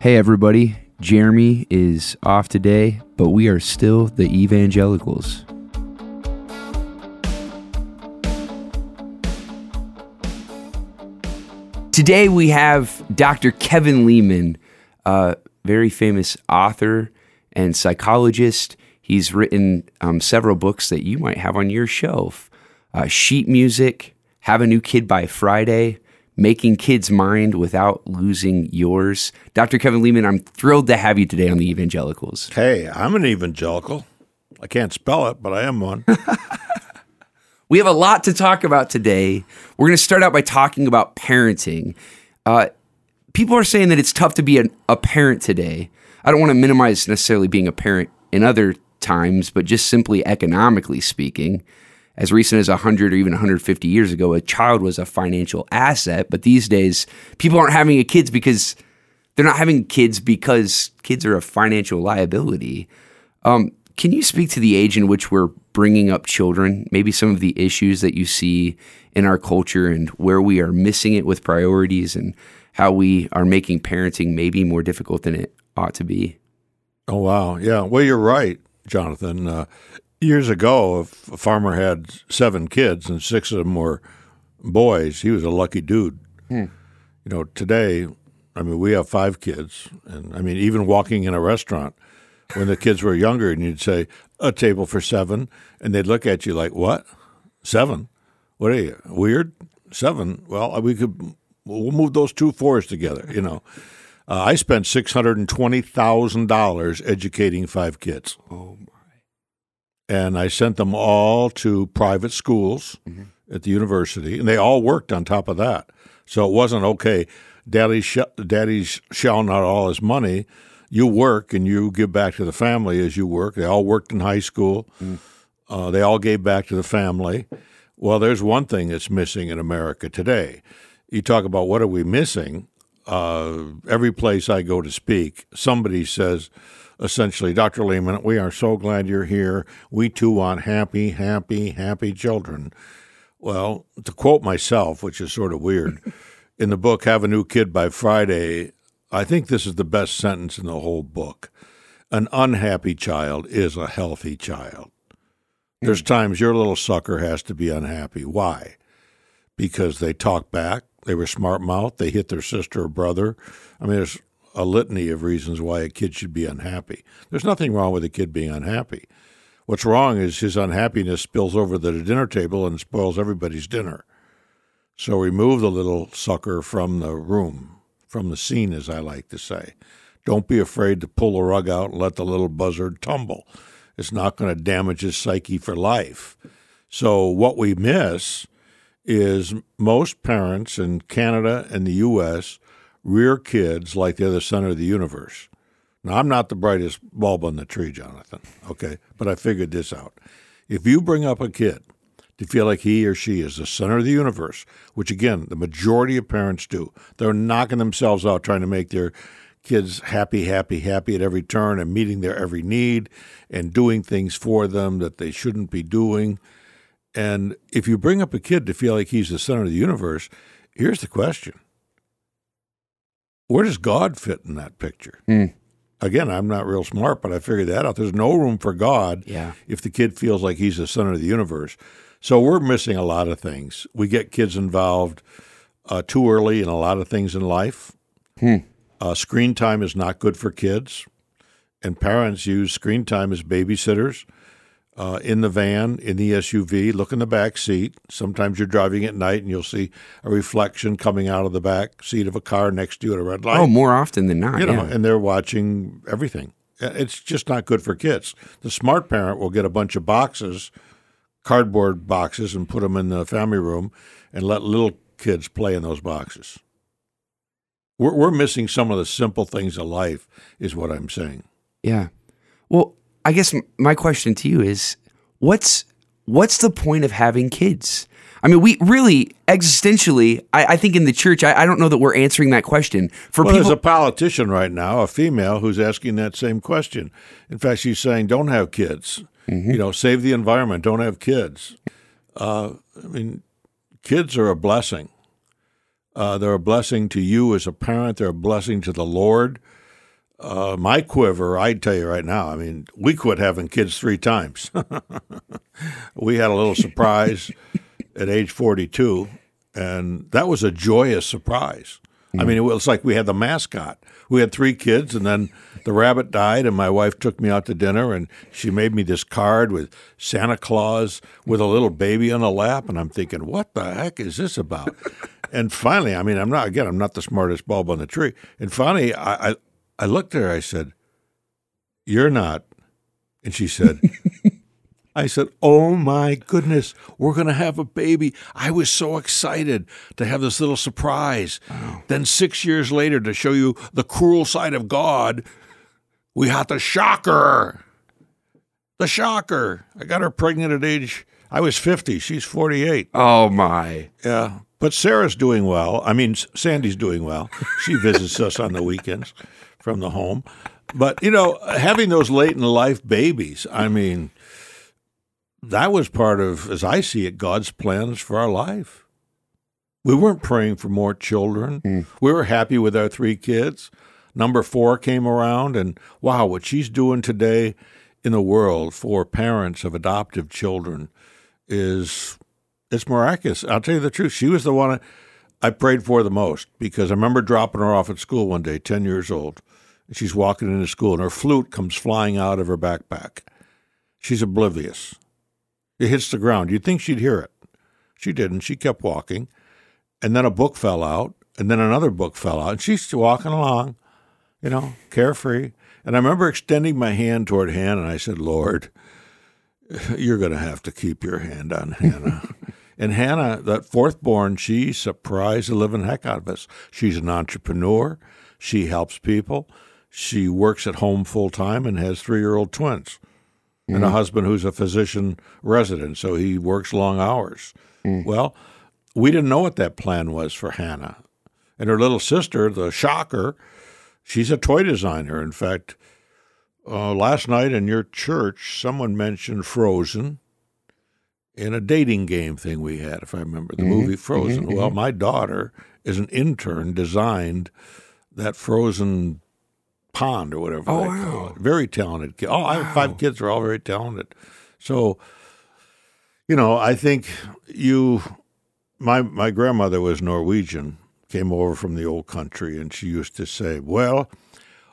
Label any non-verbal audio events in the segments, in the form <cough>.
Hey, everybody. Jeremy is off today, but we are still the evangelicals. Today we have Dr. Kevin Leman, a very famous author and psychologist. He's written um, several books that you might have on your shelf uh, Sheet Music, Have a New Kid by Friday, Making Kids Mind Without Losing Yours. Dr. Kevin Leman, I'm thrilled to have you today on the Evangelicals. Hey, I'm an evangelical. I can't spell it, but I am one. <laughs> We have a lot to talk about today. We're going to start out by talking about parenting. Uh, people are saying that it's tough to be an, a parent today. I don't want to minimize necessarily being a parent in other times, but just simply economically speaking, as recent as 100 or even 150 years ago, a child was a financial asset. But these days, people aren't having kids because they're not having kids because kids are a financial liability. Um, can you speak to the age in which we're bringing up children, maybe some of the issues that you see in our culture and where we are missing it with priorities and how we are making parenting maybe more difficult than it ought to be? Oh, wow. Yeah. Well, you're right, Jonathan. Uh, years ago, if a farmer had seven kids and six of them were boys, he was a lucky dude. You know, today, I mean, we have five kids. And I mean, even walking in a restaurant, when the kids were younger and you'd say, a table for seven, and they'd look at you like, what? Seven? What are you, weird? Seven? Well, we could, we'll move those two fours together, you know. Uh, I spent $620,000 educating five kids. Oh, my. And I sent them all to private schools at the university, and they all worked on top of that. So it wasn't okay, daddy, sh- daddy's shelling out all his money. You work and you give back to the family as you work. They all worked in high school. Uh, they all gave back to the family. Well, there's one thing that's missing in America today. You talk about what are we missing? Uh, every place I go to speak, somebody says, essentially, Dr. Leman, we are so glad you're here. We too want happy, happy, happy children. Well, to quote myself, which is sort of weird, <laughs> in the book Have a New Kid by Friday, I think this is the best sentence in the whole book. An unhappy child is a healthy child. There's hmm. times your little sucker has to be unhappy. Why? Because they talk back, they were smart mouth, they hit their sister or brother. I mean, there's a litany of reasons why a kid should be unhappy. There's nothing wrong with a kid being unhappy. What's wrong is his unhappiness spills over to the dinner table and spoils everybody's dinner. So remove the little sucker from the room, from the scene, as I like to say. Don't be afraid to pull the rug out and let the little buzzard tumble. It's not going to damage his psyche for life. So, what we miss is most parents in Canada and the U.S. rear kids like they're the center of the universe. Now, I'm not the brightest bulb on the tree, Jonathan, okay? But I figured this out. If you bring up a kid to feel like he or she is the center of the universe, which again, the majority of parents do, they're knocking themselves out trying to make their kids happy, happy, happy at every turn and meeting their every need and doing things for them that they shouldn't be doing. And if you bring up a kid to feel like he's the center of the universe, here's the question Where does God fit in that picture? Mm. Again, I'm not real smart, but I figured that out. There's no room for God Yeah. if the kid feels like he's the center of the universe. So we're missing a lot of things. We get kids involved uh, too early in a lot of things in life. Uh, screen time is not good for kids, and parents use screen time as babysitters. Uh, in the van, in the SUV, look in the back seat. Sometimes you're driving at night and you'll see a reflection coming out of the back seat of a car next to you at a red light Oh, more often than not. you know, yeah. and they're watching everything. Uh, It's just not good for kids. The smart parent will get a bunch of boxes, cardboard boxes, and put them in the family room and let little kids play in those boxes. We're, we're missing some of the simple things of life, is what I'm saying. Yeah. Well, I guess my question to you is what's what's the point of having kids? I mean, we really existentially, I, I think in the church, I, I don't know that we're answering that question. For Well, people, there's a politician right now, a female, who's asking that same question. In fact, she's saying, "Don't have kids. You know, save the environment. Don't have kids." Uh, I mean, kids are a blessing. Uh, they're a blessing to you as a parent. They're a blessing to the Lord. Uh, my quiver, I'd tell you right now, I mean, we quit having kids three times. <laughs> we had a little surprise <laughs> at age 42, and that was a joyous surprise. I mean, it was like we had the mascot. We had three kids, and then the rabbit died, and my wife took me out to dinner, and she made me this card with Santa Claus with a little baby on the lap, and I'm thinking, what the heck is this about? and finally, I mean, I'm not again, I'm not the smartest bulb on the tree, and finally, I I, I looked at her, I said, "You're not," and she said. <laughs> I said, Oh my goodness, we're going to have a baby. I was so excited to have this little surprise. Then, six years later, to show you the cruel side of God, we had the shocker. The shocker. I got her pregnant at age, I was 50. She's 48. Oh my. Yeah. But Sarah's doing well. I mean, Sandy's doing well. She visits us on the weekends from the home. But, you know, having those late in life babies, I mean, that was part of, as I see it, God's plans for our life. We weren't praying for more children. Mm. We were happy with our three kids. Number four came around, and wow, what she's doing today in the world for parents of adoptive children is it's miraculous. I'll tell you the truth. She was the one I prayed for the most because I remember dropping her off at school one day, 10 years old. She's walking into school, and her flute comes flying out of her backpack. She's oblivious. It hits the ground. You'd think she'd hear it. She didn't. She kept walking. And then a book fell out, and then another book fell out. And she's walking along, you know, carefree. And I remember extending my hand toward Hannah, and I said, Lord, you're going to have to keep your hand on Hannah. <laughs> and Hannah, that fourth born, she surprised the living heck out of us. She's an entrepreneur. She helps people. She works at home full time and has three year old twins and a mm. husband who's a physician resident, so he works long hours. Mm. Well, we didn't know what that plan was for Hannah. And her little sister, the shocker, she's a toy designer. In fact, uh, last night in your church, someone mentioned Frozen in a dating game thing we had, if I remember the mm-hmm. movie Frozen. Mm-hmm. Well, mm-hmm. my daughter, as an intern, designed that Frozen pond or whatever Oh, they wow. call it. Very talented kid. Oh, I have five kids. They're all very talented. So, you know, I think you, my my grandmother was Norwegian, came over from the old country, and she used to say, "Well,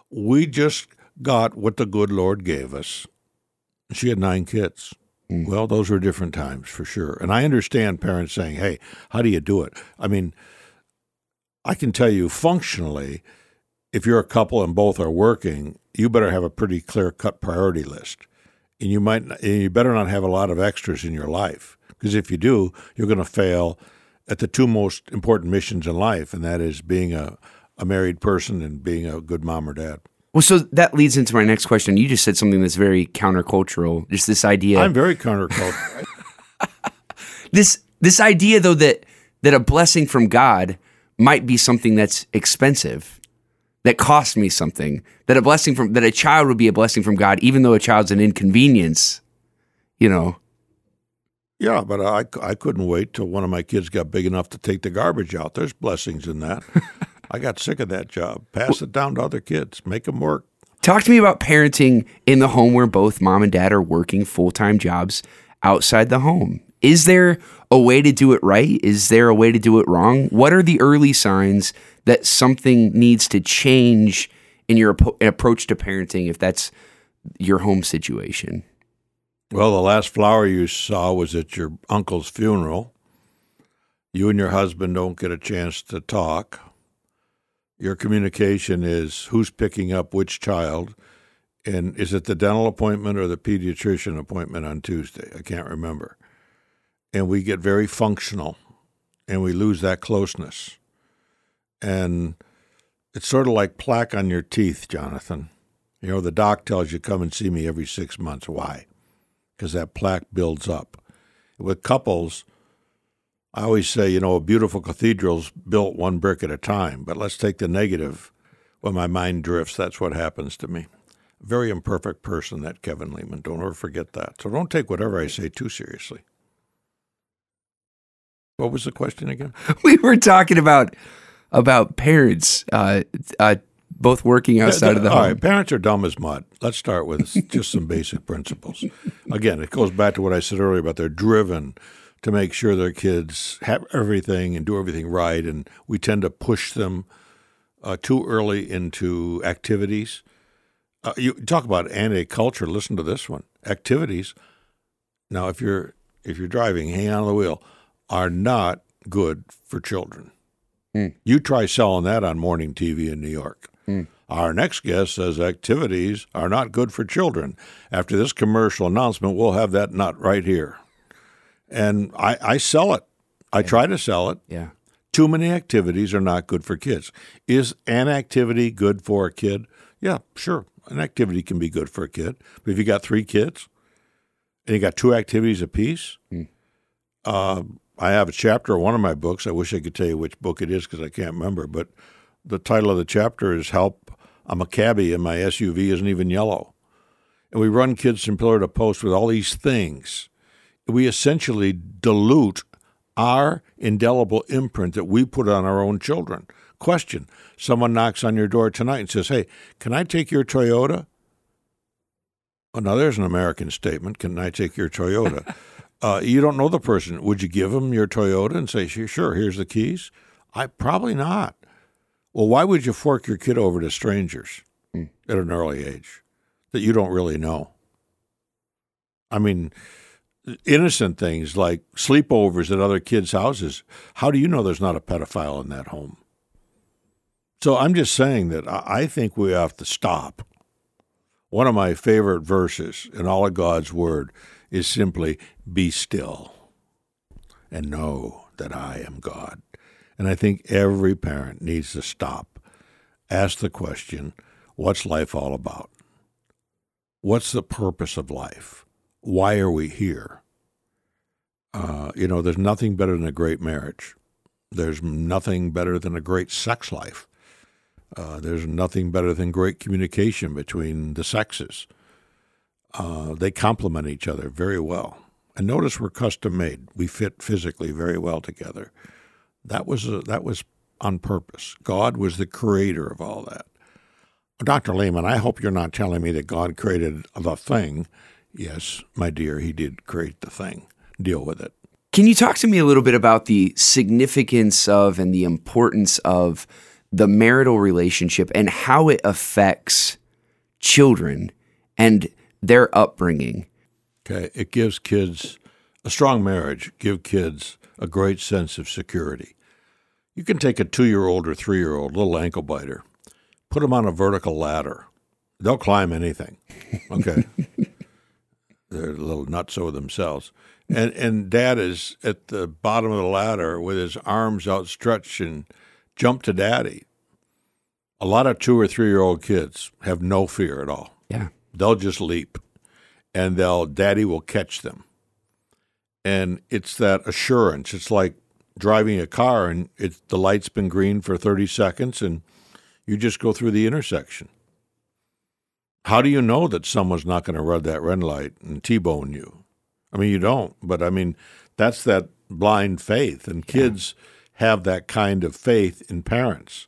we just got what the good Lord gave us." She had nine kids. Hmm. Well, those were different times for sure. And I understand parents saying, "Hey, how do you do it?" I mean, I can tell you functionally, if you're a couple and both are working, you better have a pretty clear cut priority list. And you might and you better not have a lot of extras in your life because if you do, you're going to fail at the two most important missions in life, and that is being a, a married person and being a good mom or dad. Well, so that leads into my next question. You just said something that's very countercultural. Just this idea. I'm very countercultural. <laughs> this this idea though that that a blessing from God might be something that's expensive, that cost me something. That a blessing from that a child would be a blessing from God, even though a child's an inconvenience. You know. yeah, but I, I couldn't wait till one of my kids got big enough to take the garbage out. There's blessings in that. <laughs> I got sick of that job. Pass it down to other kids. Make them work. Talk to me about parenting in the home where both mom and dad are working full time jobs outside the home. Is there a way to do it right? Is there a way to do it wrong? What are the early signs that something needs to change in your approach to parenting if that's your home situation? Well, the last flower you saw was at your uncle's funeral. You and your husband don't get a chance to talk. Your communication is who's picking up which child, and is it the dental appointment or the pediatrician appointment on Tuesday? I can't remember. And we get very functional, and we lose that closeness. And it's sort of like plaque on your teeth, Jonathan. You know, the doc tells you come and see me every six months. Why? because that plaque builds up. With couples, I always say, you know, a beautiful cathedral's built one brick at a time, but let's take the negative. When my mind drifts, that's what happens to me. Very imperfect person, that Kevin Leman. Don't ever forget that. So don't take whatever I say too seriously. What was the question again? <laughs> we were talking about about parents uh, uh, both working outside of the All home. right, parents are dumb as mud. Let's start with <laughs> just some basic principles. Again, it goes back to what I said earlier about they're driven to make sure their kids have everything and do everything right, and we tend to push them uh, too early into activities. Uh, you talk about anti-culture. Listen to this one: activities. Now, if you're if you're driving, hang on to the wheel, are not good for children. Mm. You try selling that on morning TV in New York. Mm. Our next guest says activities are not good for children. After this commercial announcement, we'll have that nut right here. And I, I sell it. I try to sell it. Yeah. Too many activities are not good for kids. Is an activity good for a kid? Yeah, sure. An activity can be good for a kid. But if you got three kids and you got two activities apiece, uh, I have a chapter of one of my books. I wish I could tell you which book it is because I can't remember. But the title of the chapter is Help I'm a Cabbie and My SUV Isn't Even Yellow. And we run kids from pillar to post with all these things. We essentially dilute our indelible imprint that we put on our own children. Question Someone knocks on your door tonight and says, Hey, can I take your Toyota? Oh, now there's an American statement. Can I take your Toyota? <laughs> uh, you don't know the person. Would you give them your Toyota and say, Sure, here's the keys? I probably not. Well, why would you fork your kid over to strangers at an early age that you don't really know? I mean, innocent things like sleepovers at other kids' houses. How do you know there's not a pedophile in that home? So I'm just saying that I think we have to stop. One of my favorite verses in all of God's Word is simply, Be still and know that I am God. And I think every parent needs to stop, ask the question, What's life all about? What's the purpose of life? Why are we here? Uh, you know, there's nothing better than a great marriage. There's nothing better than a great sex life. Uh, there's nothing better than great communication between the sexes. Uh, they complement each other very well. And notice we're custom made. We fit physically very well together. That was a, that was on purpose. God was the creator of all that. Dr. Leman, I hope you're not telling me that God created the thing. Yes, my dear, he did create the thing. Deal with it. Can you talk to me a little bit about the significance of and the importance of the marital relationship and how it affects children and their upbringing? Okay, it gives kids a strong marriage, give kids a great sense of security. You can take a 2-year-old or 3-year-old little ankle biter, put them on a vertical ladder. They'll climb anything. Okay. <laughs> They're a little nutso themselves. And and dad is at the bottom of the ladder with his arms outstretched and jump to daddy. A lot of 2 or 3-year-old kids have no fear at all Yeah. They'll just leap and they'll daddy will catch them. And it's that assurance. It's like driving a car and it's the light's been green for 30 seconds and you just go through the intersection. How do you know that someone's not going to red that red light and t-bone you? I mean you don't but i mean that's that blind faith and kids have that kind of faith in parents.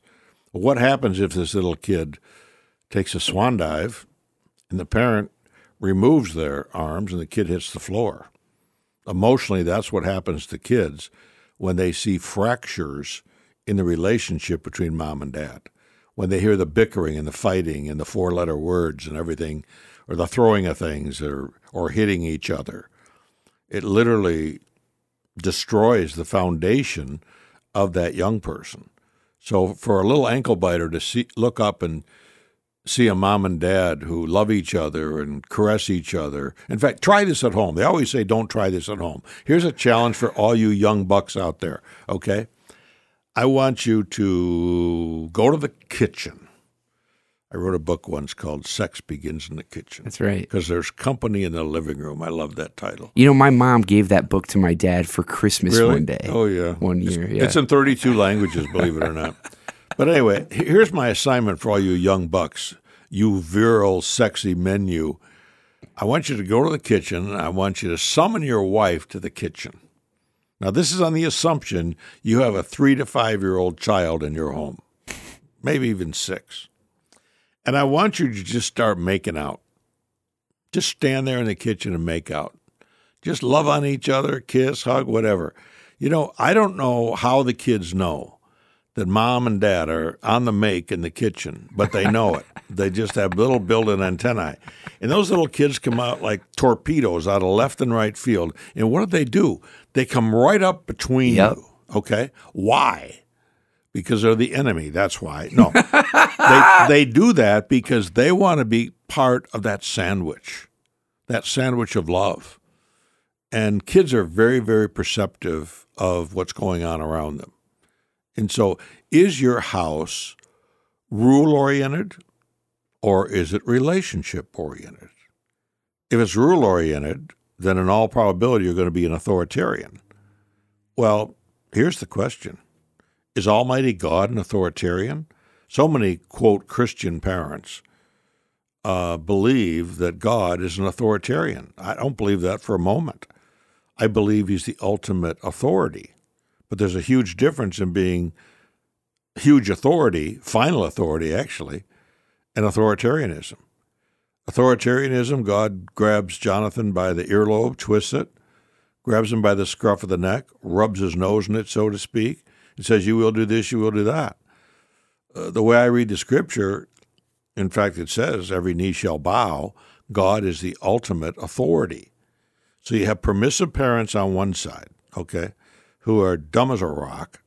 What happens if this little kid takes a swan dive and the parent removes their arms and the kid hits the floor. Emotionally, that's what happens to kids when they see fractures in the relationship between mom and dad. When they hear the bickering and the fighting and the four letter words and everything, or the throwing of things or, or hitting each other, it literally destroys the foundation of that young person. So for a little ankle biter to see, look up and see a mom and dad who love each other and caress each other. In fact, try this at home. They always say, don't try this at home. Here's a challenge for all you young bucks out there, okay? I want you to go to the kitchen. I wrote a book once called Sex Begins in the Kitchen. That's right. Because there's company in the living room. I love that title. You know, my mom gave that book to my dad for Christmas Really? one day. Oh, yeah. One It's- year. Yeah. It's in 32 languages, believe it or not. <laughs> But anyway, here's my assignment for all you young bucks, you virile, sexy men, you. I want you to go to the kitchen. I want you to summon your wife to the kitchen. Now, this is on the assumption you have a three to five year old child in your home, maybe even six. And I want you to just start making out. Just stand there in the kitchen and make out. Just love on each other, kiss, hug, whatever. You know, I don't know how the kids know that mom and dad are on the make in the kitchen, but they know it. <laughs> They just have little built-in antennae. And those little kids come out like torpedoes out of left and right field. And what do they do? They come right up between Yep. you. Okay? Why? Because they're the enemy. That's why. No. they, <laughs> they do that because they want to be part of that sandwich, that sandwich of love. And kids are very, very perceptive of what's going on around them. And so, is your house rule oriented or is it relationship oriented? If it's rule oriented, then in all probability you're going to be an authoritarian. Well, here's the question Is Almighty God an authoritarian? So many, quote, Christian parents uh, believe that God is an authoritarian. I don't believe that for a moment. I believe he's the ultimate authority. But there's a huge difference in being huge authority, final authority, actually, and authoritarianism. Authoritarianism, God grabs Jonathan by the earlobe, twists it, grabs him by the scruff of the neck, rubs his nose in it, so to speak, and says, You will do this, you will do that. Uh, the way I read the scripture, in fact, it says, Every knee shall bow. God is the ultimate authority. So you have permissive parents on one side, okay, who are dumb as a rock.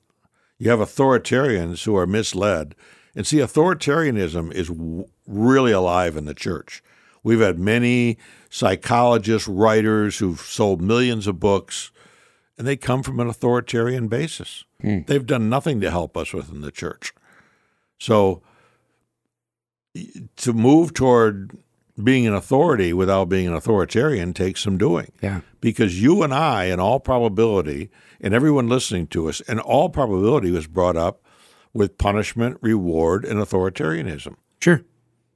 You have authoritarians who are misled. And see, authoritarianism is w- really alive in the church. We've had many psychologists, writers who've sold millions of books, and they come from an authoritarian basis. Hmm. They've done nothing to help us within the church. So to move toward being an authority without being an authoritarian takes some doing Yeah. because you and I, in all probability, and everyone listening to us, in all probability, was brought up with punishment, reward, and authoritarianism. Sure.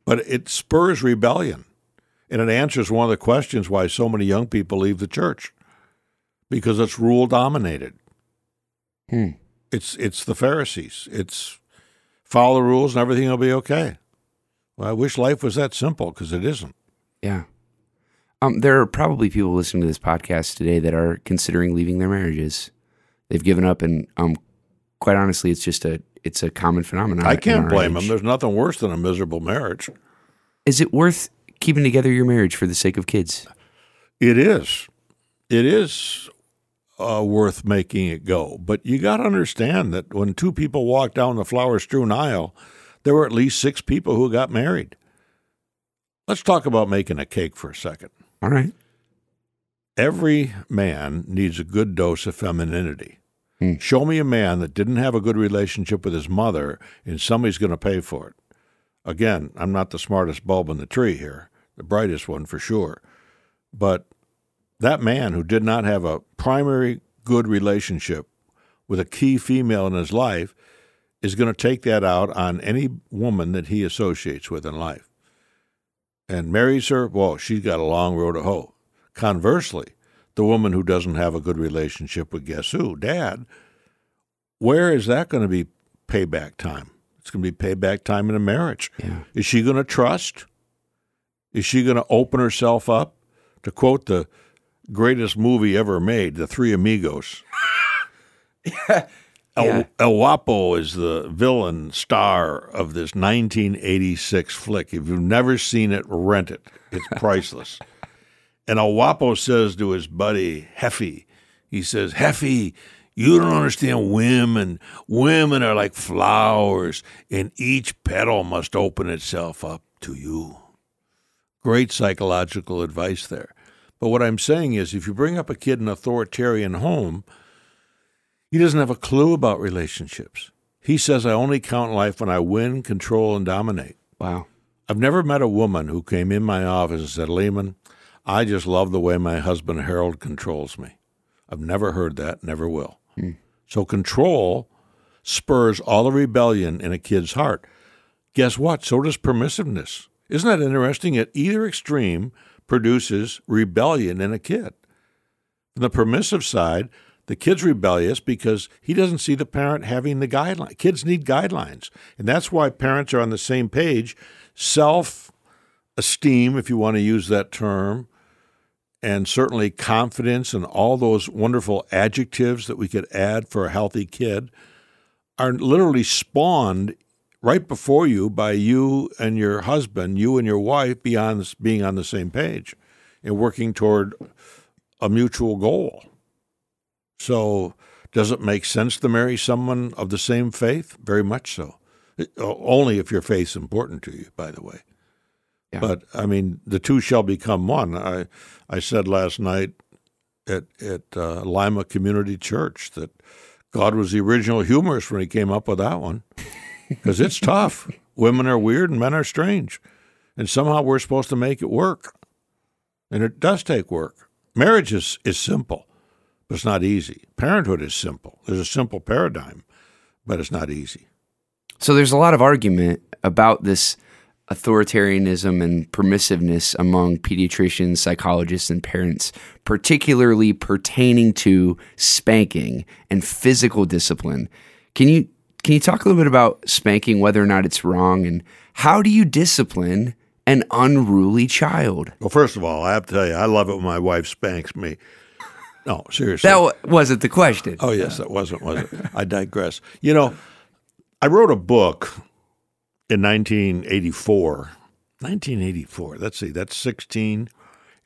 But it spurs rebellion, and it answers one of the questions why so many young people leave the church because it's rule dominated. Hmm. It's it's the Pharisees. It's follow the rules and everything will be okay. Well, I wish life was that simple because it isn't. Yeah. Um, there are probably people listening to this podcast today that are considering leaving their marriages. They've given up, and um, quite honestly, it's just a it's a common phenomenon. I can't blame age. them. There's nothing worse than a miserable marriage. Is it worth keeping together your marriage for the sake of kids? It is. It is uh, worth making it go. But you got to understand that when two people walk down the flower strewn aisle, there were at least six people who got married. Let's talk about making a cake for a second. All right. Every man needs a good dose of femininity. Hmm. Show me a man that didn't have a good relationship with his mother, and somebody's going to pay for it. Again, I'm not the smartest bulb in the tree here, the brightest one for sure. But that man who did not have a primary good relationship with a key female in his life is going to take that out on any woman that he associates with in life. And marries her, well, she's got a long road to hoe. Conversely, the woman who doesn't have a good relationship with guess who? Dad. Where is that going to be payback time? It's going to be payback time in a marriage. Yeah. Is she going to trust? Is she going to open herself up? To quote the greatest movie ever made, The Three Amigos. <laughs> <laughs> El, Yeah. El Guapo is the villain star of this 1986 flick. If you've never seen it, rent it. It's <laughs> priceless. and El Guapo says to his buddy Jefe, he says, Jefe, you don't understand women. Women are like flowers, and each petal must open itself up to you. Great psychological advice there. But what I'm saying is, if you bring up a kid in an authoritarian home, he doesn't have a clue about relationships. He says, I only count life when I win, control, and dominate. Wow. I've never met a woman who came in my office and said, Leman, I just love the way my husband Harold controls me. I've never heard that, never will. Hmm. So control spurs all the rebellion in a kid's heart. Guess what? So does permissiveness. Isn't that interesting? At either extreme produces rebellion in a kid. On the permissive side, The kid's rebellious because he doesn't see the parent having the guideline. Kids need guidelines. And that's why parents are on the same page. Self esteem, if you want to use that term, and certainly confidence and all those wonderful adjectives that we could add for a healthy kid are literally spawned right before you by you and your husband, you and your wife beyond being on the same page and working toward a mutual goal. So, does it make sense to marry someone of the same faith? Very much so. only if your faith's important to you, by the way. Yeah. But I mean, the two shall become one. I I said last night at at uh, Lima Community Church that God was the original humorist when he came up with that one, because it's <laughs> tough. Women are weird and men are strange, and somehow we're supposed to make it work, and it does take work. Marriage is is simple but it's not easy. Parenthood is simple. There's a simple paradigm, but it's not easy. So there's a lot of argument about this authoritarianism and permissiveness among pediatricians, psychologists, and parents, particularly pertaining to spanking and physical discipline. Can you can you talk a little bit about spanking, whether or not it's wrong, and how do you discipline an unruly child? Well, first of all, I have to tell you, I love it when my wife spanks me. No, seriously. That w- wasn't the question. Oh, yes, that wasn't, was it? I digress. You know, I wrote a book in 1984. 1984. Let's see, that's 16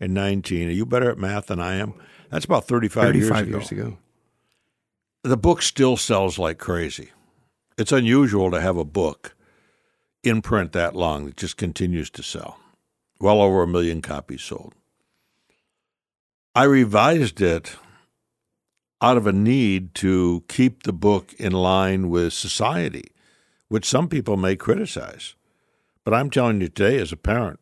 and 19. Are you better at math than I am? That's about 35, 35 years, ago. years ago. The book still sells like crazy. It's unusual to have a book in print that long that just continues to sell. Well over a million copies sold. I revised it out of a need to keep the book in line with society, which some people may criticize. But I'm telling you today, as a parent,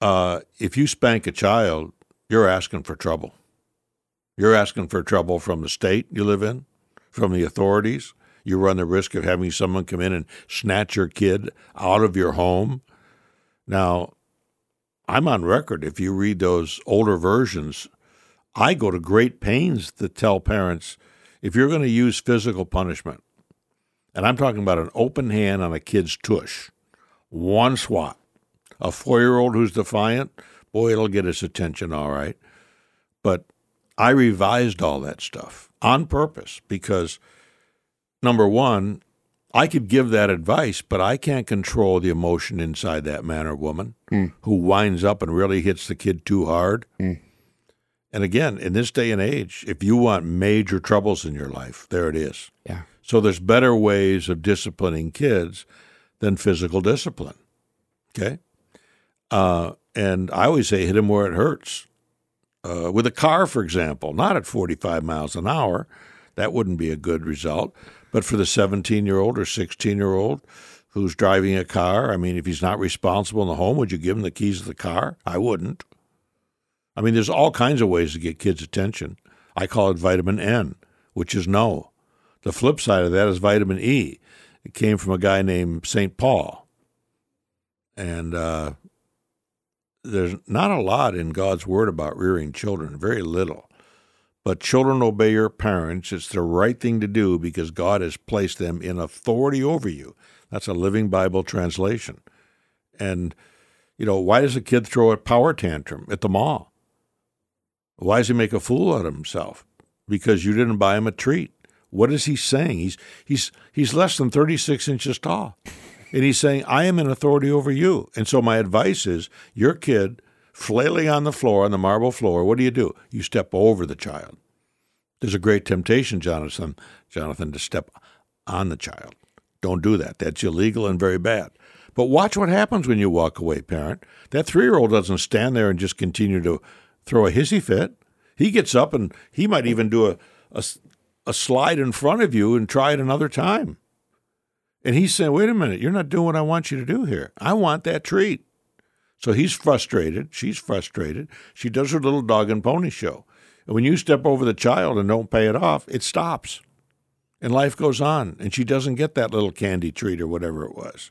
uh, if you spank a child, you're asking for trouble. You're asking for trouble from the state you live in, from the authorities. You run the risk of having someone come in and snatch your kid out of your home. Now, I'm on record. If you read those older versions, I go to great pains to tell parents if you're going to use physical punishment, and I'm talking about an open hand on a kid's tush, one swat, a four year old who's defiant, boy, it'll get his attention all right. But I revised all that stuff on purpose because, number one, I could give that advice, but I can't control the emotion inside that man or woman mm. who winds up and really hits the kid too hard. Mm. And again, in this day and age, if you want major troubles in your life, there it is. Yeah. So there's better ways of disciplining kids than physical discipline. Okay. Uh, and I always say hit him where it hurts. Uh, with a car, for example, not at 45 miles an hour, that wouldn't be a good result. But for the 17 year old or 16 year old who's driving a car, I mean, if he's not responsible in the home, would you give him the keys of the car? I wouldn't. I mean, there's all kinds of ways to get kids' attention. I call it vitamin N, which is no. The flip side of that is vitamin E. It came from a guy named St. Paul. And uh, there's not a lot in God's word about rearing children, very little. But children obey your parents. It's the right thing to do because God has placed them in authority over you. That's a living Bible translation. And, you know, why does a kid throw a power tantrum at the mall? Why does he make a fool out of himself? Because you didn't buy him a treat. What is he saying? He's, he's, he's less than 36 inches tall. And he's saying, I am in authority over you. And so my advice is your kid flailing on the floor, on the marble floor, what do you do? You step over the child. There's a great temptation, Jonathan, Jonathan, to step on the child. Don't do that. That's illegal and very bad. But watch what happens when you walk away, parent. That three year old doesn't stand there and just continue to throw a hissy fit. He gets up and he might even do a, a, a slide in front of you and try it another time. And he's saying, wait a minute, you're not doing what I want you to do here. I want that treat. So he's frustrated. She's frustrated. She does her little dog and pony show. And when you step over the child and don't pay it off, it stops. And life goes on. And she doesn't get that little candy treat or whatever it was.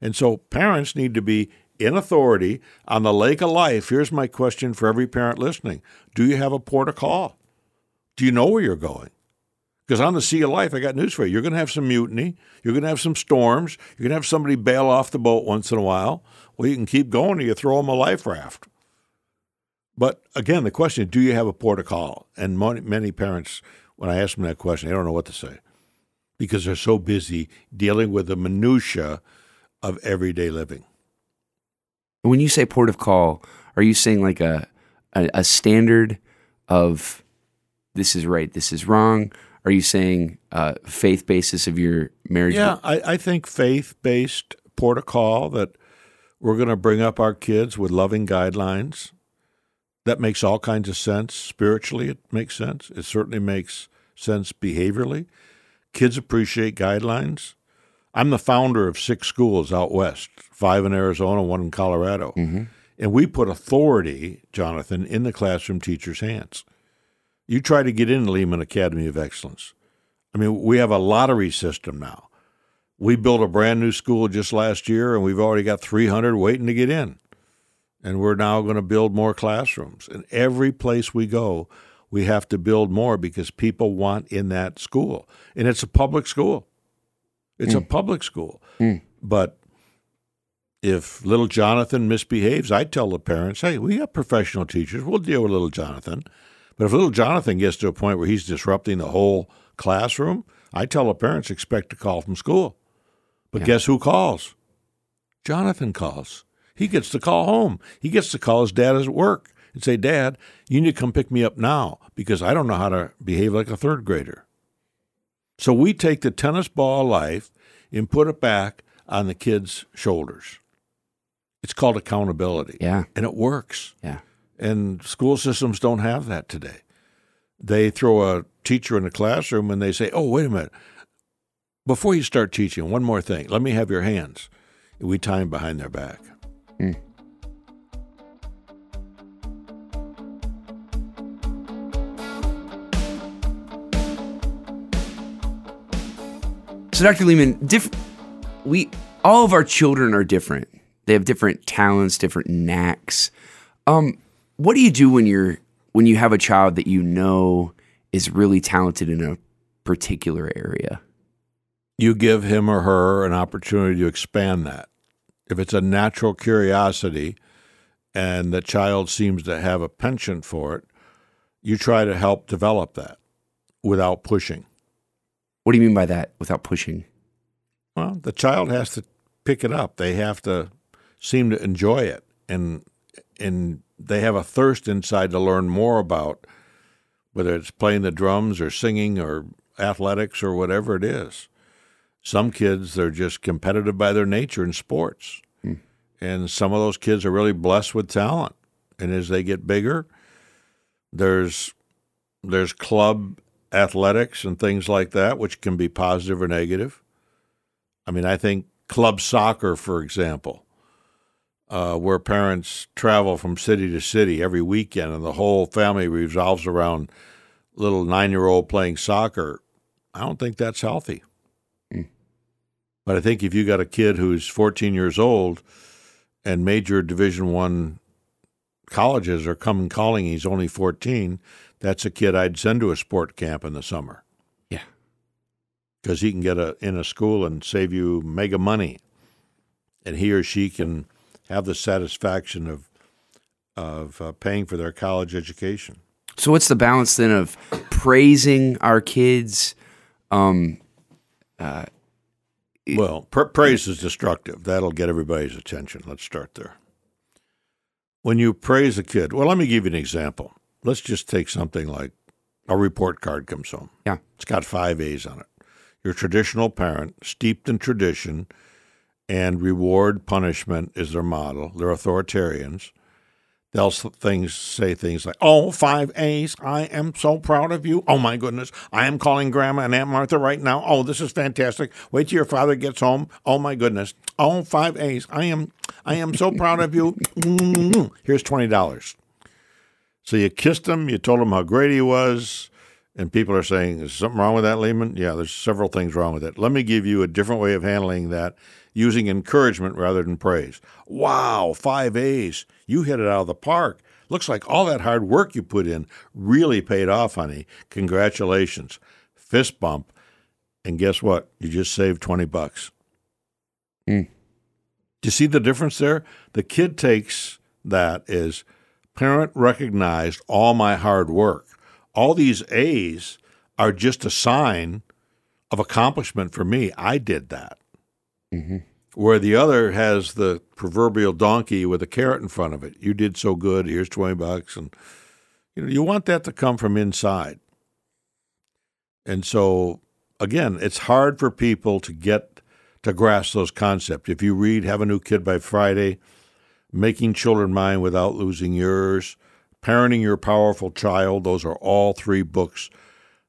And so parents need to be in authority on the lake of life. Here's my question for every parent listening Do you have a port of call? Do you know where you're going? Because on the Sea of Life, I got news for you. You're going to have some mutiny. You're going to have some storms. You're going to have somebody bail off the boat once in a while. Well, you can keep going or you throw them a life raft. But again, the question is do you have a port of call? And many parents, when I ask them that question, they don't know what to say because they're so busy dealing with the minutiae of everyday living. When you say port of call, are you saying like a, a, a standard of this is right, this is wrong? Are you saying uh, faith basis of your marriage? Yeah, I, I think faith based protocol that we're going to bring up our kids with loving guidelines. That makes all kinds of sense. Spiritually, it makes sense. It certainly makes sense behaviorally. Kids appreciate guidelines. I'm the founder of six schools out west, five in Arizona, one in Colorado. Mm-hmm. And we put authority, Jonathan, in the classroom teacher's hands. You try to get in Leman Academy of Excellence. I mean, we have a lottery system now. We built a brand new school just last year, and we've already got 300 waiting to get in. And we're now going to build more classrooms. And every place we go, we have to build more because people want in that school. And it's a public school. It's mm. a public school. Mm. But if little Jonathan misbehaves, I tell the parents, hey, we have professional teachers. We'll deal with little Jonathan. But if little Jonathan gets to a point where he's disrupting the whole classroom, I tell the parents expect a call from school. But yeah. guess who calls? Jonathan calls. He gets to call home. He gets to call his dad at work and say, Dad, you need to come pick me up now because I don't know how to behave like a third grader. So we take the tennis ball life and put it back on the kid's shoulders. It's called accountability. Yeah. And it works. Yeah. And school systems don't have that today. They throw a teacher in a classroom and they say, oh, wait a minute. Before you start teaching, one more thing. Let me have your hands. We tie them behind their back. Mm. So, Dr. Leman, diff- we all of our children are different. They have different talents, different knacks. Um, what do you do when you're when you have a child that you know is really talented in a particular area? You give him or her an opportunity to expand that. If it's a natural curiosity and the child seems to have a penchant for it, you try to help develop that without pushing. What do you mean by that without pushing? Well, the child has to pick it up. They have to seem to enjoy it and and they have a thirst inside to learn more about whether it's playing the drums or singing or athletics or whatever it is. Some kids they're just competitive by their nature in sports. Hmm. And some of those kids are really blessed with talent. And as they get bigger, there's there's club athletics and things like that, which can be positive or negative. I mean, I think club soccer, for example, uh, where parents travel from city to city every weekend and the whole family revolves around little nine year old playing soccer, I don't think that's healthy. Mm. But I think if you got a kid who's 14 years old and major Division One colleges are coming calling, he's only 14, that's a kid I'd send to a sport camp in the summer. Yeah. Because he can get a, in a school and save you mega money. And he or she can have the satisfaction of, of uh, paying for their college education. So, what's the balance then of praising our kids? Um, uh, well, pr- praise is destructive. That'll get everybody's attention. Let's start there. When you praise a kid, well, let me give you an example let's just take something like a report card comes home. Yeah. It's got five A's on it. Your traditional parent, steeped in tradition and reward punishment is their model. They're authoritarians. They'll things say things like, "Oh, five A's! I am so proud of you. Oh my goodness, I am calling Grandma and Aunt Martha right now. Oh, this is fantastic. Wait till your father gets home. Oh my goodness. Oh, five A's! I am, I am so proud of you. <laughs> Here's twenty dollars. So you kissed him, you told him how great he was, and people are saying, Is something wrong with that, Leman? Yeah, there's several things wrong with it. Let me give you a different way of handling that using encouragement rather than praise. Wow, five A's. You hit it out of the park. Looks like all that hard work you put in really paid off, honey. Congratulations. Fist bump. And guess what? You just saved 20 bucks. Mm. Do you see the difference there? The kid takes that as parent recognized all my hard work. All these A's are just a sign of accomplishment for me. I did that. Mm-hmm. Where the other has the proverbial donkey with a carrot in front of it. You did so good. Here's twenty bucks, and you know you want that to come from inside. And so again, it's hard for people to get to grasp those concepts. If you read Have a New Kid by Friday, Making Children Mind Without Losing Yours, Parenting Your Powerful Child, those are all three books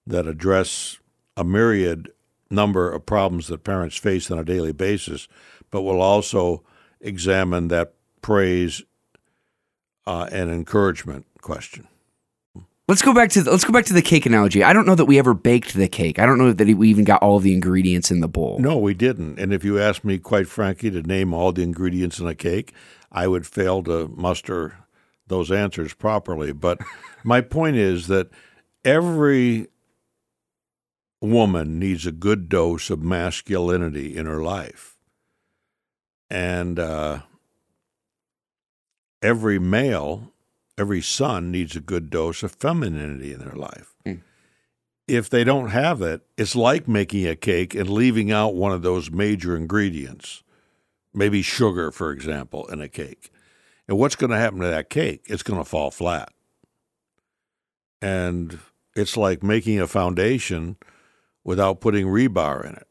that address a myriad number of problems that parents face on a daily basis, but will also examine that praise uh, and encouragement question. Let's go back to the, let's go back to the cake analogy. I don't know that we ever baked the cake. I don't know that we even got all of the ingredients in the bowl. No, we didn't. And if you asked me, quite frankly, to name all the ingredients in a cake, I would fail to muster those answers properly. But <laughs> my point is that every woman needs a good dose of masculinity in her life. And uh, every male, every son needs a good dose of femininity in their life. Mm. If they don't have it, it's like making a cake and leaving out one of those major ingredients, maybe sugar, for example, in a cake. And what's going to happen to that cake? It's going to fall flat. And it's like making a foundation without putting rebar in it.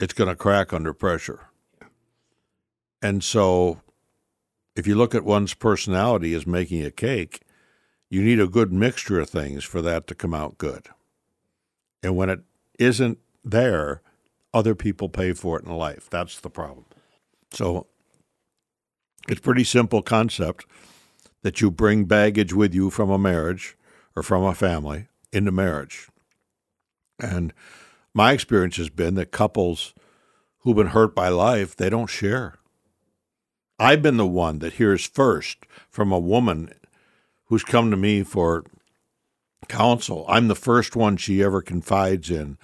It's going to crack under pressure. And so, if you look at one's personality as making a cake, you need a good mixture of things for that to come out good. And when it isn't there, other people pay for it in life. That's the problem. So, it's pretty simple concept that you bring baggage with you from a marriage or from a family into marriage. And my experience has been that couples who've been hurt by life, they don't share. I've been the one that hears first from a woman who's come to me for counsel. I'm the first one she ever confides in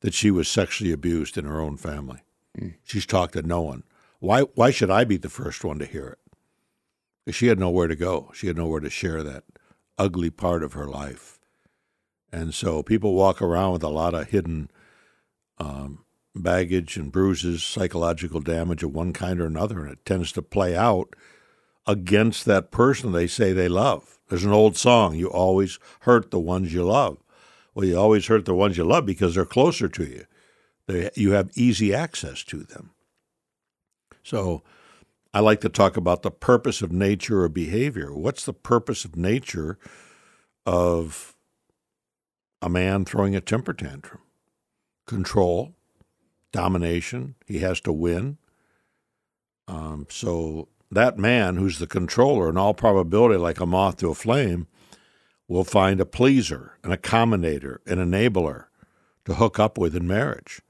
that she was sexually abused in her own family. Mm. She's talked to no one. Why why should I be the first one to hear it? She had nowhere to go. She had nowhere to share that ugly part of her life. And so people walk around with a lot of hidden um, baggage and bruises, psychological damage of one kind or another, and it tends to play out against that person they say they love. There's an old song, you always hurt the ones you love. Well, you always hurt the ones you love because they're closer to you. They, you have easy access to them. So I like to talk about the purpose of nature or behavior. What's the purpose of nature of a man throwing a temper tantrum? Control, domination. He has to win. Um, so that man who's the controller, in all probability, like a moth to a flame, will find a pleaser, an accommodator, an enabler to hook up with in marriage.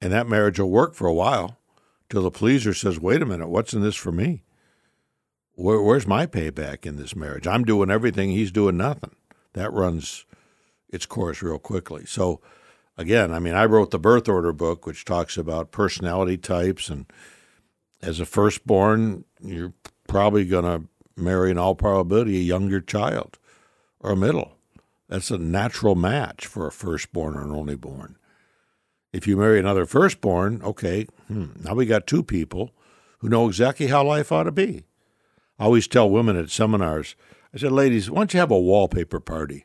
And that marriage will work for a while till the pleaser says, wait a minute, what's in this for me? Where, where's my payback in this marriage? I'm doing everything, he's doing nothing. That runs its course real quickly. So, again, I mean, I wrote the birth order book, which talks about personality types. And as a firstborn, you're probably going to marry, in all probability, a younger child or a middle. That's a natural match for a firstborn or an onlyborn. If you marry another firstborn, okay, hmm, now we got two people who know exactly how life ought to be. I always tell women at seminars, I said, ladies, why don't you have a wallpaper party?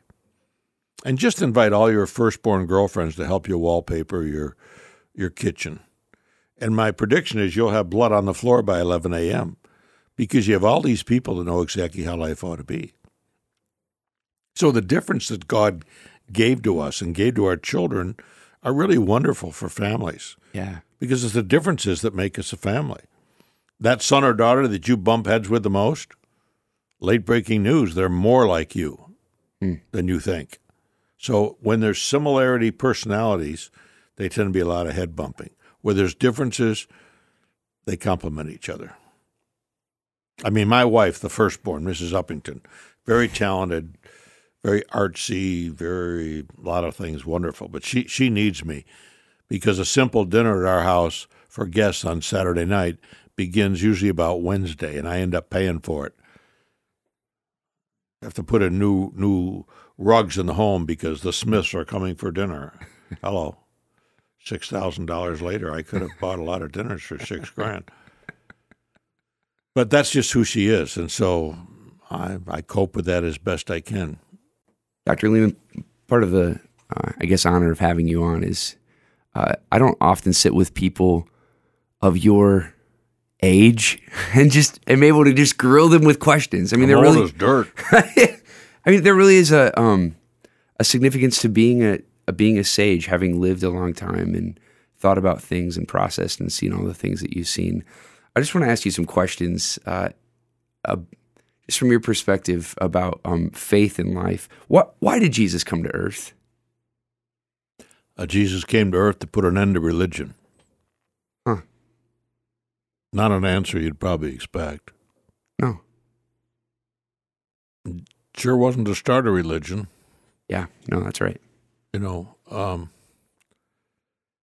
And just invite all your firstborn girlfriends to help you wallpaper your your kitchen. And my prediction is you'll have blood on the floor by 11 a.m. because you have all these people that know exactly how life ought to be. So the difference that God gave to us and gave to our children are really wonderful for families. Yeah. Because it's the differences that make us a family. That son or daughter that you bump heads with the most, late breaking news, they're more like you mm. than you think. So when there's similarity personalities, they tend to be a lot of head bumping. Where there's differences, they complement each other. I mean, my wife, the firstborn, Mrs. Uppington, very talented, very artsy, very a lot of things wonderful. But she she needs me because a simple dinner at our house for guests on Saturday night begins usually about Wednesday, and I end up paying for it. I have to put in new new rugs in the home because the Smiths are coming for dinner. <laughs> Hello, six thousand dollars later, I could have bought a lot of dinners for six grand. But that's just who she is, and so I, I cope with that as best I can. Dr. Leman, part of the, uh, I guess, honor of having you on is uh, I don't often sit with people of your age <laughs> and just am able to just grill them with questions. I mean, I'm there really, dirt. <laughs> I mean, there really is a um, a significance to being a, a being a sage, having lived a long time and thought about things and processed and seen all the things that you've seen. I just want to ask you some questions, uh, uh, just from your perspective about um, faith in life. What? Why did Jesus come to Earth? Uh, Jesus came to earth to put an end to religion. Huh. Not an answer you'd probably expect. No. Sure wasn't to start a religion. Yeah. No, that's right. You know, um,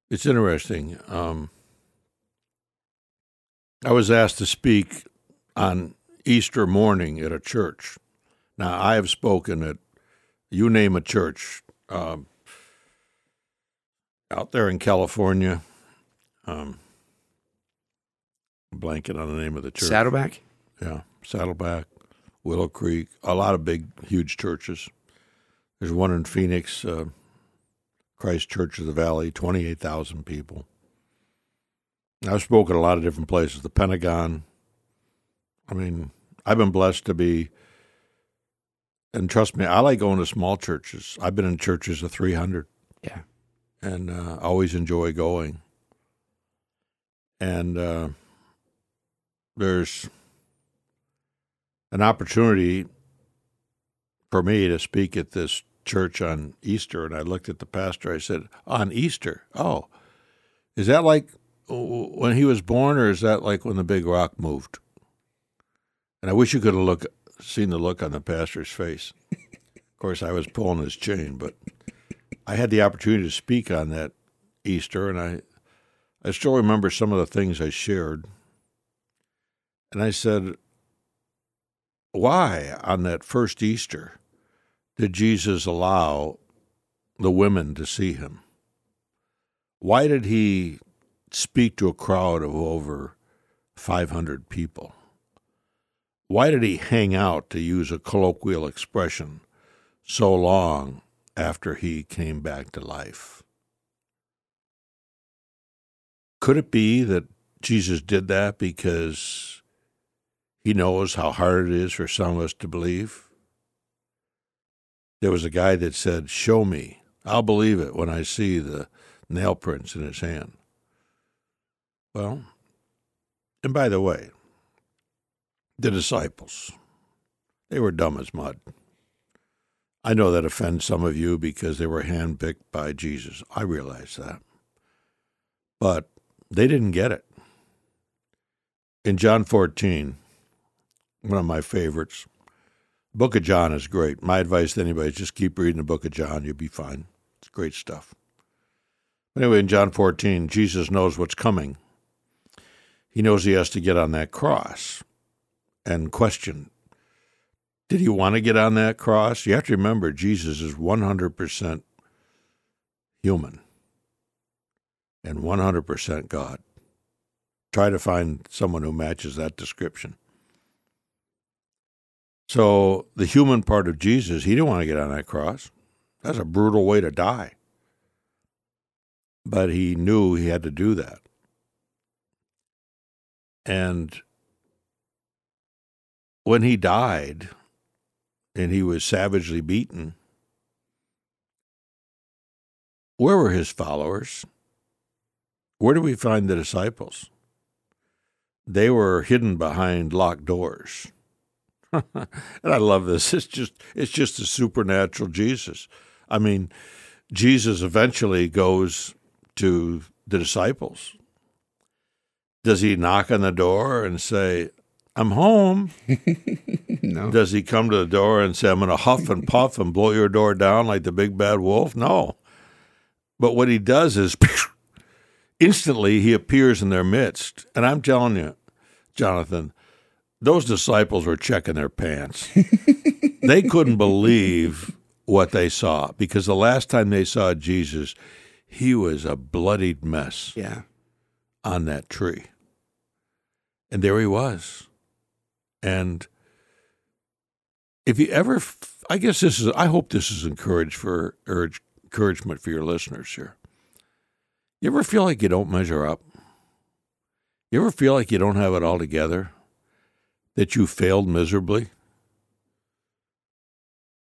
it's interesting. Um, I was asked to speak on Easter morning at a church. Now, I have spoken at, you name a church, um, out there in California. Um, blanket on the name of the church. Saddleback. Yeah, Saddleback, Willow Creek, a lot of big, huge churches. There's one in Phoenix, uh, Christ Church of the Valley, 28,000 people. I've spoken a lot of different places, the Pentagon. I mean, I've been blessed to be, and trust me, I like going to small churches. I've been in churches of 300 Yeah. And uh, always enjoy going. And uh, there's an opportunity for me to speak at this church on Easter, and I looked at the pastor. I said, "On Easter? Oh, is that like when he was born, or is that like when the big rock moved?" And I wish you could have look seen the look on the pastor's face. of course, I was pulling his chain, but I had the opportunity to speak on that Easter, and I I still remember some of the things I shared. And I said, why on that first Easter did Jesus allow the women to see him? Why did he speak to a crowd of over 500 people? Why did he hang out, to use a colloquial expression, so long after he came back to life? Could it be that Jesus did that because he knows how hard it is for some of us to believe? There was a guy that said, Show me. I'll believe it when I see the nail prints in his hand. Well, and by the way, the disciples, they were dumb as mud. I know that offends some of you because they were handpicked by Jesus. I realize that. But they didn't get it. In John 14, one of my favorites, Book of John is great. My advice to anybody is just keep reading the Book of John. You'll be fine. It's great stuff. Anyway, in John 14, Jesus knows what's coming. He knows he has to get on that cross and question did he want to get on that cross? You have to remember, Jesus is 100% human and 100% God. Try to find someone who matches that description. So, the human part of Jesus, he didn't want to get on that cross. That's a brutal way to die. But he knew he had to do that. And when he died and he was savagely beaten, where were his followers? Where do we find the disciples? They were hidden behind locked doors. <laughs> and I love this. <laughs> It's just it's just a supernatural Jesus. I mean, Jesus eventually goes to the disciples. Does he knock on the door and say, I'm home. <laughs> No. Does he come to the door and say, I'm going to huff and <laughs> puff and blow your door down like the big bad wolf? No. But what he does is <laughs> instantly he appears in their midst. And I'm telling you, Jonathan, those disciples were checking their pants. they couldn't believe what they saw because the last time they saw Jesus, he was a bloodied mess Yeah. on that tree. And there he was. And if you ever, I guess this is, I hope this is encouraged for, encouragement for your listeners here. You ever feel like you don't measure up? You ever feel like you don't have it all together? That you failed miserably?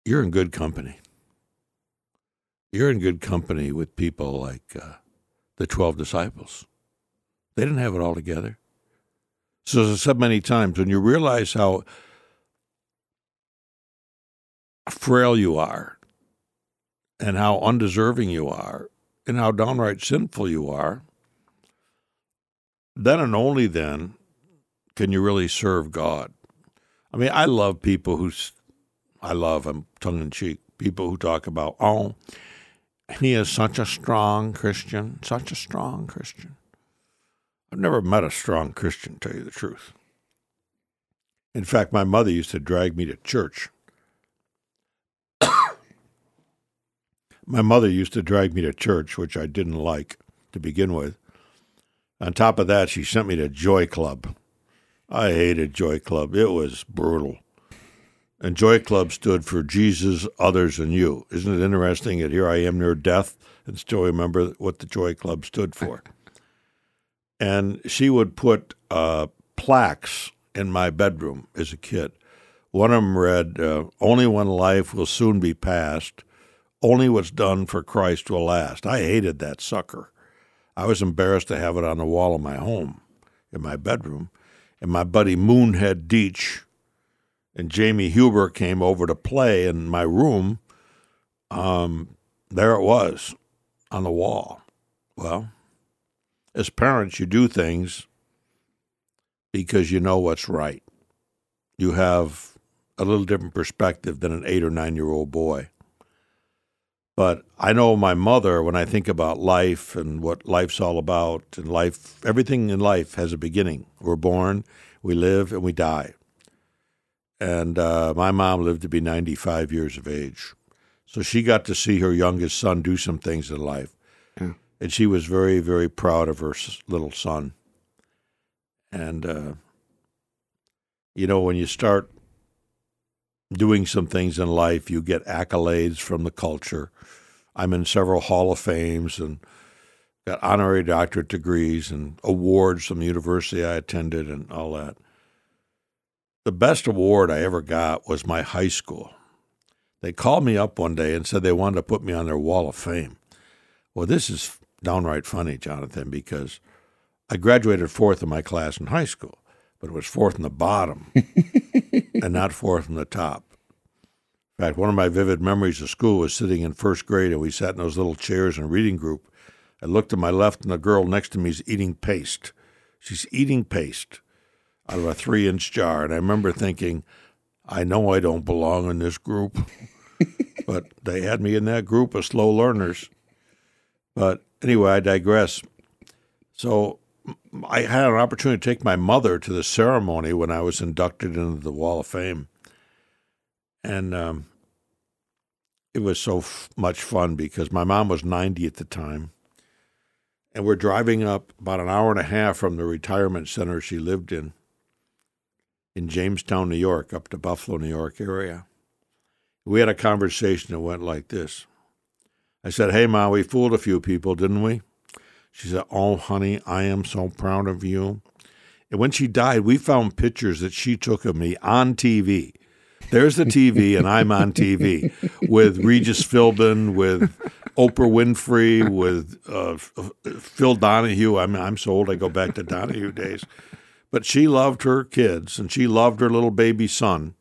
You're in good company. You're in good company with people like uh, the 12 disciples. They didn't have it all together. So, as I said many times, when you realize how frail you are, and how undeserving you are, and how downright sinful you are, then and only then can you really serve God. I mean, I love people who, I love, I'm tongue in cheek, people who talk about, oh, he is such a strong Christian, such a strong Christian. I've never met a strong Christian, to tell you the truth. In fact, my mother used to drag me to church. <coughs> my mother used to drag me to church, which I didn't like to begin with. On top of that, she sent me to Joy Club. I hated Joy Club. It was brutal. And Joy Club stood for Jesus, others, and you. Isn't it interesting that here I am near death and still remember what the Joy Club stood for? And she would put uh, plaques in my bedroom as a kid. One of them read, uh, Only one life will soon be passed. only what's done for Christ will last. I hated that sucker. I was embarrassed to have it on the wall of my home, in my bedroom. And my buddy Moonhead Deach and Jamie Huber came over to play in my room. Um, there it was on the wall. Well, as parents, you do things because you know what's right. You have a little different perspective than an eight or nine year old boy. But I know my mother, when I think about life and what life's all about, and life, everything in life has a beginning. We're born, we live, and we die. And uh, my mom lived to be 95 years of age. So she got to see her youngest son do some things in life. Yeah. And she was very, very proud of her little son. And, uh, you know, when you start doing some things in life, you get accolades from the culture. I'm in several Hall of Fames and got honorary doctorate degrees and awards from the university I attended and all that. The best award I ever got was my high school. They called me up one day and said they wanted to put me on their Wall of Fame. Well, this is downright funny, Jonathan, because I graduated fourth in my class in high school, but it was fourth in the bottom <laughs> and not fourth in the top. In fact, one of my vivid memories of school was sitting in first grade and we sat in those little chairs in a reading group. I looked to my left and the girl next to me is eating paste. She's eating paste out of a three inch jar. And I remember thinking, I know I don't belong in this group, <laughs> but they had me in that group of slow learners. But anyway, I digress. So I had an opportunity to take my mother to the ceremony when I was inducted into the Wall of Fame. And um, it was so f- much fun because my mom was 90 at the time. And we're driving up about an hour and a half from the retirement center she lived in, in Jamestown, New York, up to Buffalo, New York area. We had a conversation that went like this. I said, Hey, Ma, we fooled a few people, didn't we? She said, Oh, honey, I am so proud of you. And when she died, we found pictures that she took of me on TV. There's the TV, and I'm on TV with Regis Philbin, with Oprah Winfrey, with uh, Phil Donahue. I'm, I'm so old, I go back to Donahue days. But she loved her kids, and she loved her little baby son.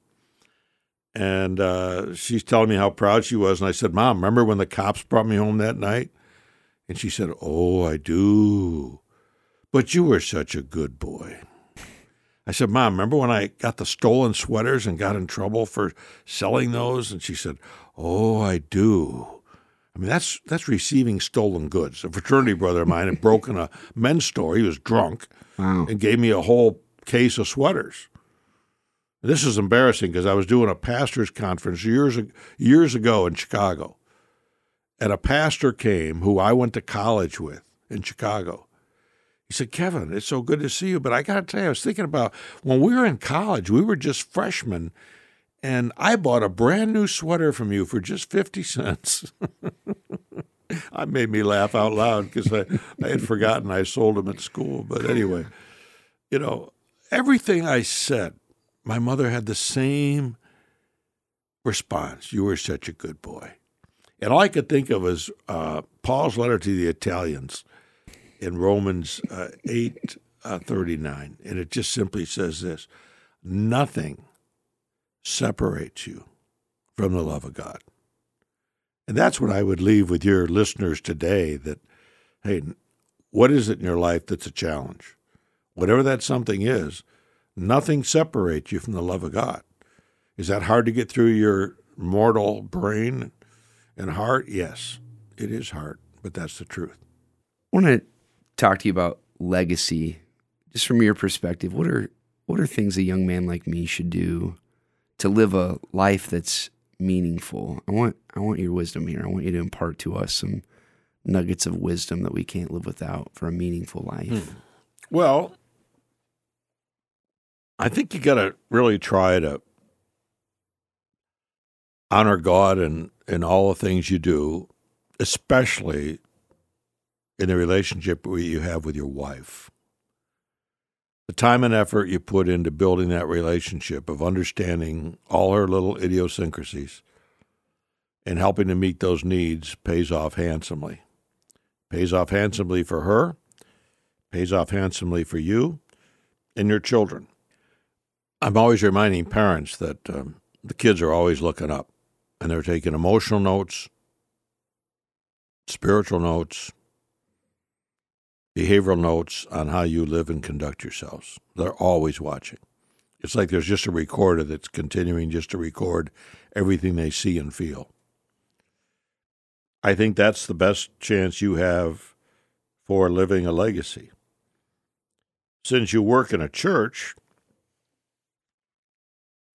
And uh, she's telling me how proud she was. And I said, Mom, remember when the cops brought me home that night? And she said, Oh, I do. But you were such a good boy. I said, Mom, remember when I got the stolen sweaters and got in trouble for selling those? And she said, Oh, I do. I mean, that's that's receiving stolen goods. A fraternity brother of mine had broken a men's store. He was drunk Wow. and gave me a whole case of sweaters. This is embarrassing because I was doing a pastors' conference years years ago in Chicago, and a pastor came who I went to college with in Chicago. He said, "Kevin, it's so good to see you, but I got to tell you, I was thinking about when we were in college. We were just freshmen, and I bought a brand new sweater from you for just fifty cents." <laughs> I made me laugh out loud because I, I had forgotten I sold them at school. But anyway, you know, everything I said, my mother had the same response. You were such a good boy. And all I could think of was uh, Paul's letter to the Italians in Romans uh, 8 uh, 39. And it just simply says this Nothing separates you from the love of God. And that's what I would leave with your listeners today that, hey, what is it in your life that's a challenge? Whatever that something is, nothing separates you from the love of God. Is that hard to get through your mortal brain and heart? Yes, it is hard, but that's the truth. I want to talk to you about legacy, just from your perspective. What are what are things a young man like me should do to live a life that's meaningful? I want I want your wisdom here. I want you to impart to us some nuggets of wisdom that we can't live without for a meaningful life. Hmm. Well, I think you got to really try to honor God in, in all the things you do, especially in the relationship you have with your wife. The time and effort you put into building that relationship of understanding all her little idiosyncrasies and helping to meet those needs pays off handsomely. Pays off handsomely for her, pays off handsomely for you and your children. I'm always reminding parents that um, the kids are always looking up and they're taking emotional notes, spiritual notes, behavioral notes on how you live and conduct yourselves. They're always watching. It's like there's just a recorder that's continuing just to record everything they see and feel. I think that's the best chance you have for living a legacy. Since you work in a church,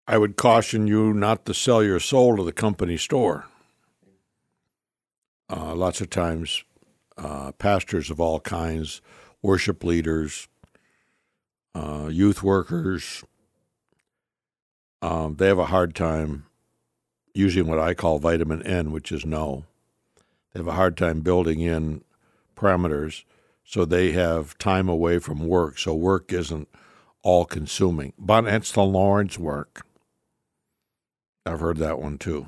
I would caution you not to sell your soul to the company store. Uh, lots of times, uh, pastors of all kinds, worship leaders, uh, youth workers, um, they have a hard time using what I call vitamin N, which is no. They have a hard time building in parameters, so they have time away from work. So work isn't all consuming. But it's the Lord's work. I've heard that one too.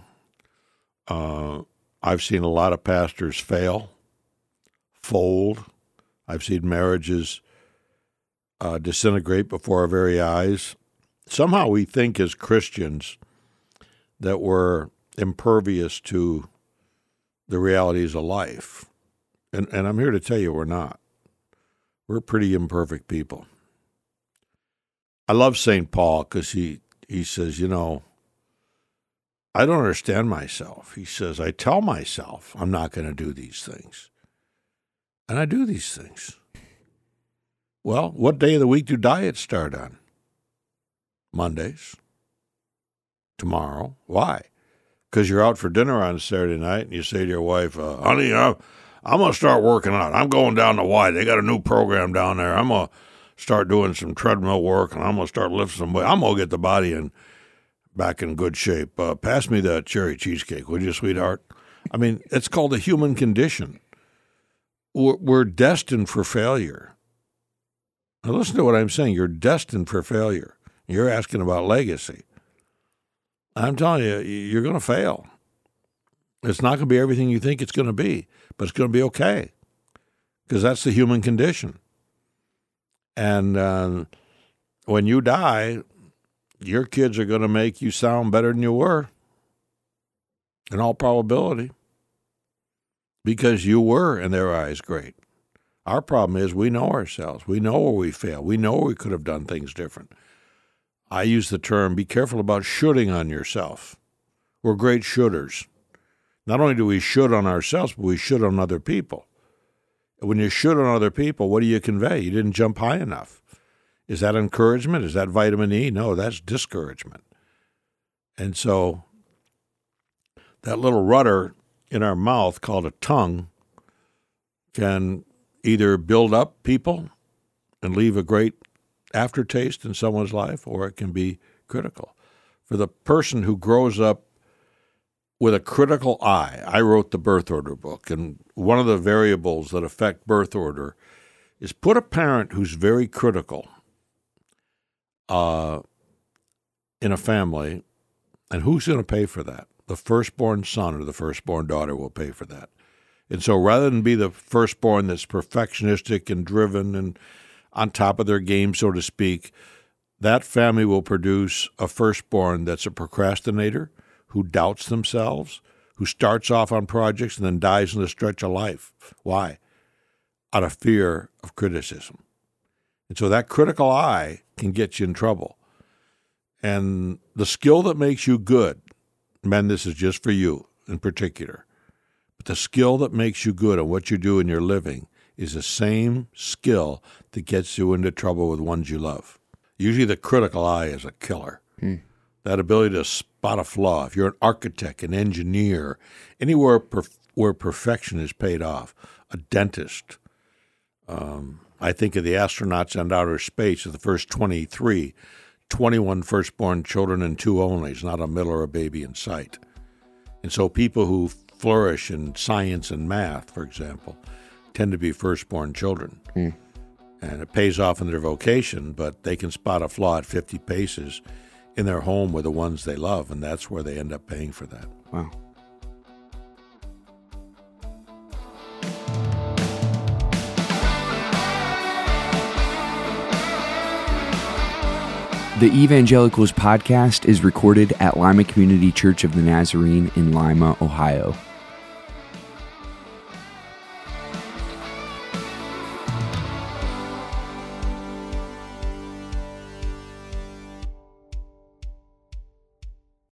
Uh, I've seen a lot of pastors fail, fold. I've seen marriages uh, disintegrate before our very eyes. Somehow we think as Christians that we're impervious to the realities of life. And, and I'm here to tell you we're not. We're pretty imperfect people. I love St. Paul because he, he says, you know, I don't understand myself. He says, I tell myself I'm not going to do these things. And I do these things. Well, what day of the week do diets start on? Mondays. Tomorrow. Why? Because you're out for dinner on Saturday night and you say to your wife, uh, honey, I'm, I'm going to start working out. I'm going down to Y. They got a new program down there. I'm going to start doing some treadmill work and I'm going to start lifting some weight. I'm going to get the body in back in good shape. Uh, pass me that cherry cheesecake, would you, sweetheart? I mean, it's called the human condition. We're, we're destined for failure. Now, listen to what I'm saying. You're destined for failure. You're asking about legacy. I'm telling you, you're going to fail. It's not going to be everything you think it's going to be, but it's going to be okay because that's the human condition. And uh, when you die, your kids are going to make you sound better than you were, in all probability, because you were, in their eyes, great. Our problem is we know ourselves. We know where we fail. We know we could have done things different. I use the term be careful about shooting on yourself. We're great shooters. Not only do we shoot on ourselves, but we shoot on other people. When you shoot on other people, what do you convey? You didn't jump high enough. Is that encouragement? Is that vitamin E? No, that's discouragement. And so that little rudder in our mouth called a tongue can either build up people and leave a great aftertaste in someone's life, or it can be critical. For the person who grows up with a critical eye, I wrote the birth order book, and one of the variables that affect birth order is put a parent who's very critical uh, in a family, and who's going to pay for that? The firstborn son or the firstborn daughter will pay for that. And so rather than be the firstborn that's perfectionistic and driven and on top of their game, so to speak, that family will produce a firstborn that's a procrastinator who doubts themselves, who starts off on projects and then dies in the stretch of life. Why? Out of fear of criticism. And so that critical eye can get you in trouble. And the skill that makes you good, men, this is just for you in particular, but the skill that makes you good at what you do in your living is the same skill that gets you into trouble with ones you love. Usually the critical eye is a killer. Hmm. That ability to spot a flaw. If you're an architect, an engineer, anywhere perf- where perfection is paid off, a dentist, um, I think of the astronauts in outer space of the first 23, 21 firstborn children and two onlys, not a middle or a baby in sight. And so people who flourish in science and math, for example, tend to be firstborn children. Mm. And it pays off in their vocation, but they can spot a flaw at 50 paces in their home with the ones they love, and that's where they end up paying for that. Wow. The Evangelicals podcast is recorded at Lima Community Church of the Nazarene in Lima, Ohio.